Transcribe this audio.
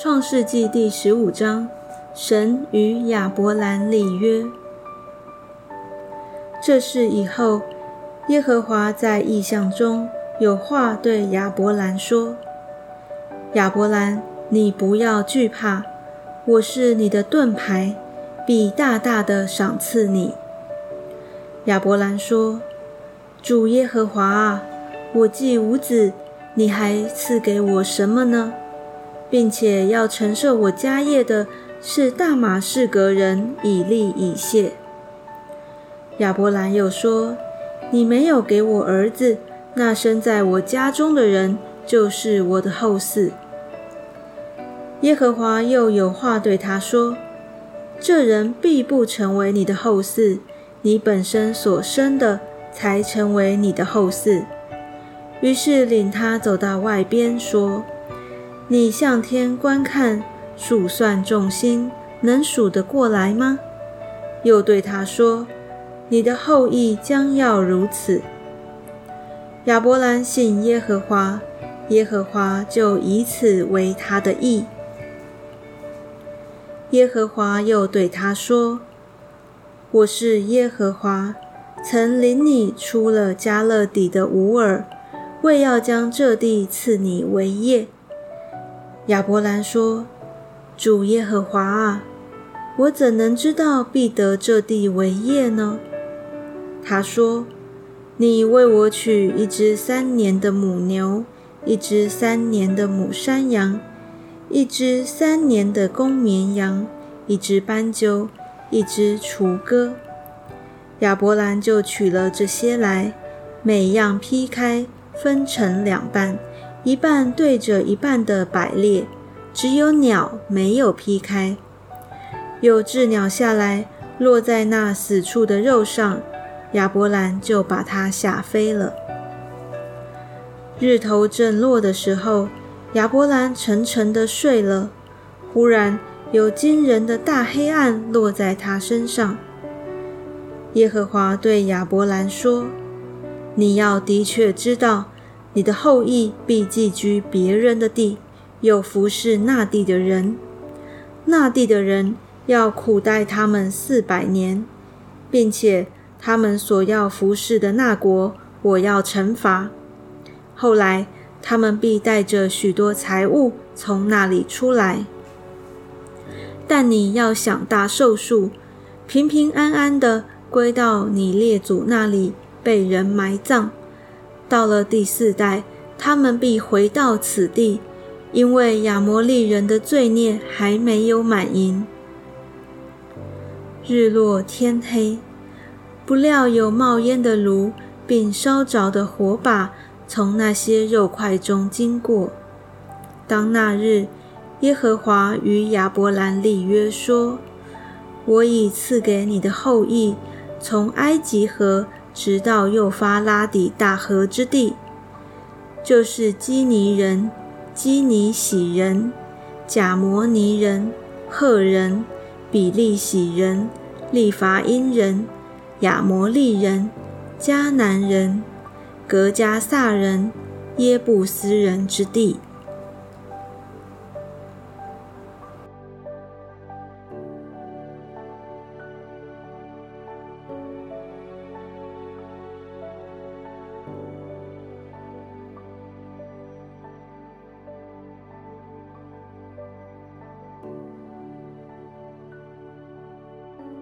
创世纪第十五章，神与亚伯兰立约。这事以后，耶和华在异象中有话对亚伯兰说：“亚伯兰，你不要惧怕，我是你的盾牌，必大大的赏赐你。”亚伯兰说：“主耶和华啊，我既无子，你还赐给我什么呢？”并且要承受我家业的是大马士革人以利以谢。亚伯兰又说：“你没有给我儿子，那生在我家中的人就是我的后嗣。”耶和华又有话对他说：“这人必不成为你的后嗣，你本身所生的才成为你的后嗣。”于是领他走到外边说。你向天观看，数算众星，能数得过来吗？又对他说：“你的后裔将要如此。”亚伯兰信耶和华，耶和华就以此为他的义。耶和华又对他说：“我是耶和华，曾领你出了加勒底的吾尔，为要将这地赐你为业。”亚伯兰说：“主耶和华啊，我怎能知道必得这地为业呢？”他说：“你为我取一只三年的母牛，一只三年的母山羊，一只三年的公绵羊，一只斑鸠，一只雏鸽。”亚伯兰就取了这些来，每样劈开，分成两半。一半对着一半的摆列，只有鸟没有劈开。有只鸟下来，落在那死处的肉上，亚伯兰就把它吓飞了。日头正落的时候，亚伯兰沉沉的睡了。忽然有惊人的大黑暗落在他身上。耶和华对亚伯兰说：“你要的确知道。”你的后裔必寄居别人的地，又服侍那地的人。那地的人要苦待他们四百年，并且他们所要服侍的那国，我要惩罚。后来他们必带着许多财物从那里出来。但你要想大寿数，平平安安的归到你列祖那里，被人埋葬。到了第四代，他们必回到此地，因为亚摩利人的罪孽还没有满盈。日落天黑，不料有冒烟的炉，并烧着的火把从那些肉块中经过。当那日，耶和华与亚伯兰立约说：“我已赐给你的后裔，从埃及河。”直到幼发拉底大河之地，就是基尼人、基尼喜人、贾摩尼人、赫人、比利喜人、利伐因人、亚摩利人、迦南人、格加萨人、耶布斯人之地。